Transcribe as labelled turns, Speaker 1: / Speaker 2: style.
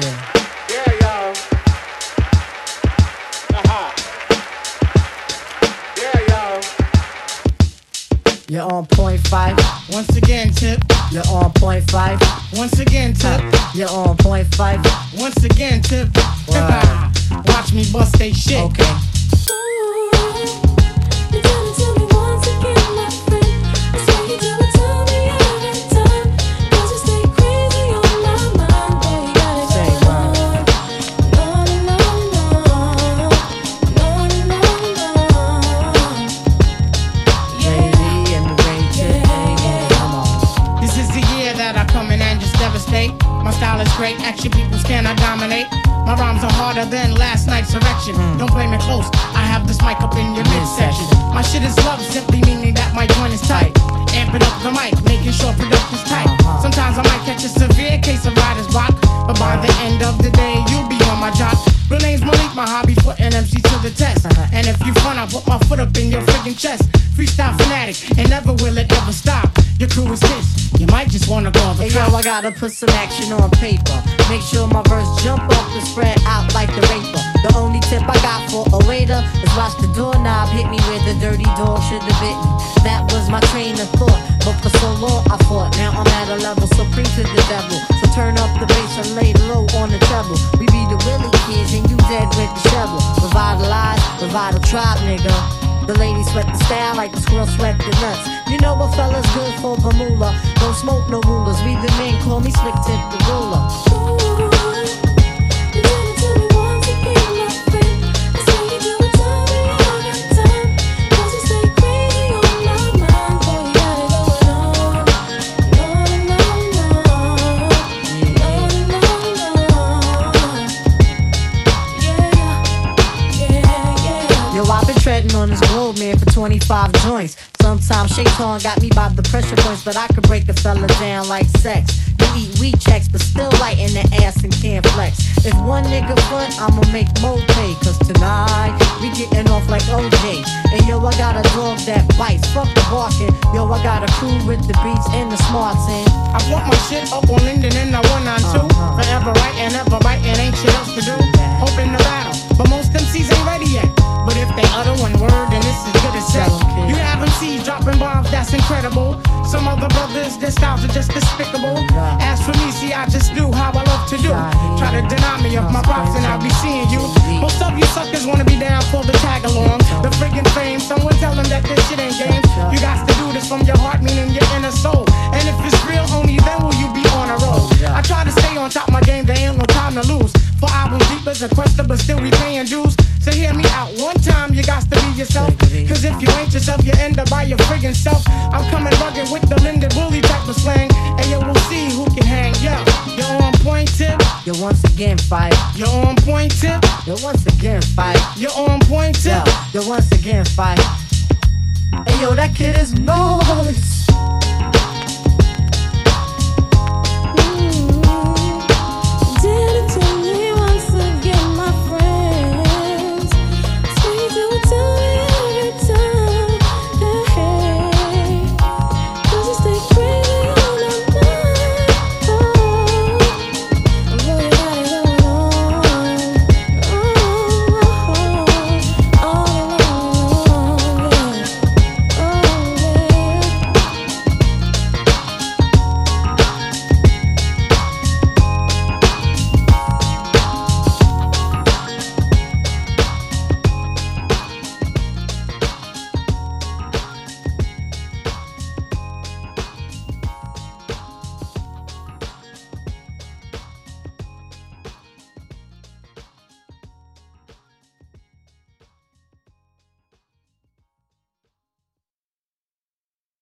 Speaker 1: Yeah.
Speaker 2: Yeah, y'all. Uh-huh. Yeah, y'all.
Speaker 1: You're on point Phife.
Speaker 3: Once again, tip.
Speaker 1: You're on point Phife.
Speaker 3: Once again, tip.
Speaker 1: You're on point Phife.
Speaker 3: Once again, tip.
Speaker 1: Wow.
Speaker 3: Watch me bust they shit.
Speaker 1: Okay.
Speaker 3: My style is great, action peoples cannot dominate. My rhymes are harder than last night's erection. If you fun, I put my foot up in your freaking chest. Freestyle fanatic, and never will it ever stop. Your crew is this, you might just wanna call the
Speaker 1: Hey yo. I gotta put some action on paper. Make sure my verse jump off and spread out like the raper. The only tip I got for a waiter is watch the doorknob hit me where the dirty dog should have bitten. That was my train of thought, but for so long I fought. Now I'm at a level supreme to the devil. So turn up the bass and lay low on the treble. We the Willie kids and you dead with the shovel. Revitalize, revital tribe, nigga. The ladies sweat the style like the squirrel sweat the nuts. You know what fella's good for moolah. Don't smoke no rulers. We the men call me slick tip the ruler. Treading on this globe, man, for 25 joints. Sometimes Shaitan got me by the pressure points, but I could break a fella down like sex. You eat weed checks, but still light in the ass and can't flex. If one nigga front, I'ma make more pay. Cause tonight, we getting off like OJ. And yo, I got a dog that bites, fuck the barking. Yo, I got a crew with the beats and the smarts, and
Speaker 3: I want my shit up on Linden and I one on two.
Speaker 1: Uh-huh.
Speaker 3: Forever right and ever right and ain't shit else to do. Just despicable. As for me, see, I just do how I love to do. Try to deny me of my props and I'll be seeing you. Most of you suckers wanna be down for the tag along. The friggin' fame, someone tell them that this shit ain't game. You got to do this from your heart, meaning your inner soul. And if it's real, only then will you be on a roll. I try to stay on top of my game, there ain't no time to lose. For albums deep as a question, but still we paying dues. So hear me out one time, you got to be yourself. Cause if you ain't yourself, you end up by your friggin' self. I'm coming rugged
Speaker 1: again, Phife.
Speaker 3: you're on point tip,
Speaker 1: Yo, once again, Phife.
Speaker 3: you're on point tip.
Speaker 1: yo, once again, Phife. Hey, yo, that kid is noise.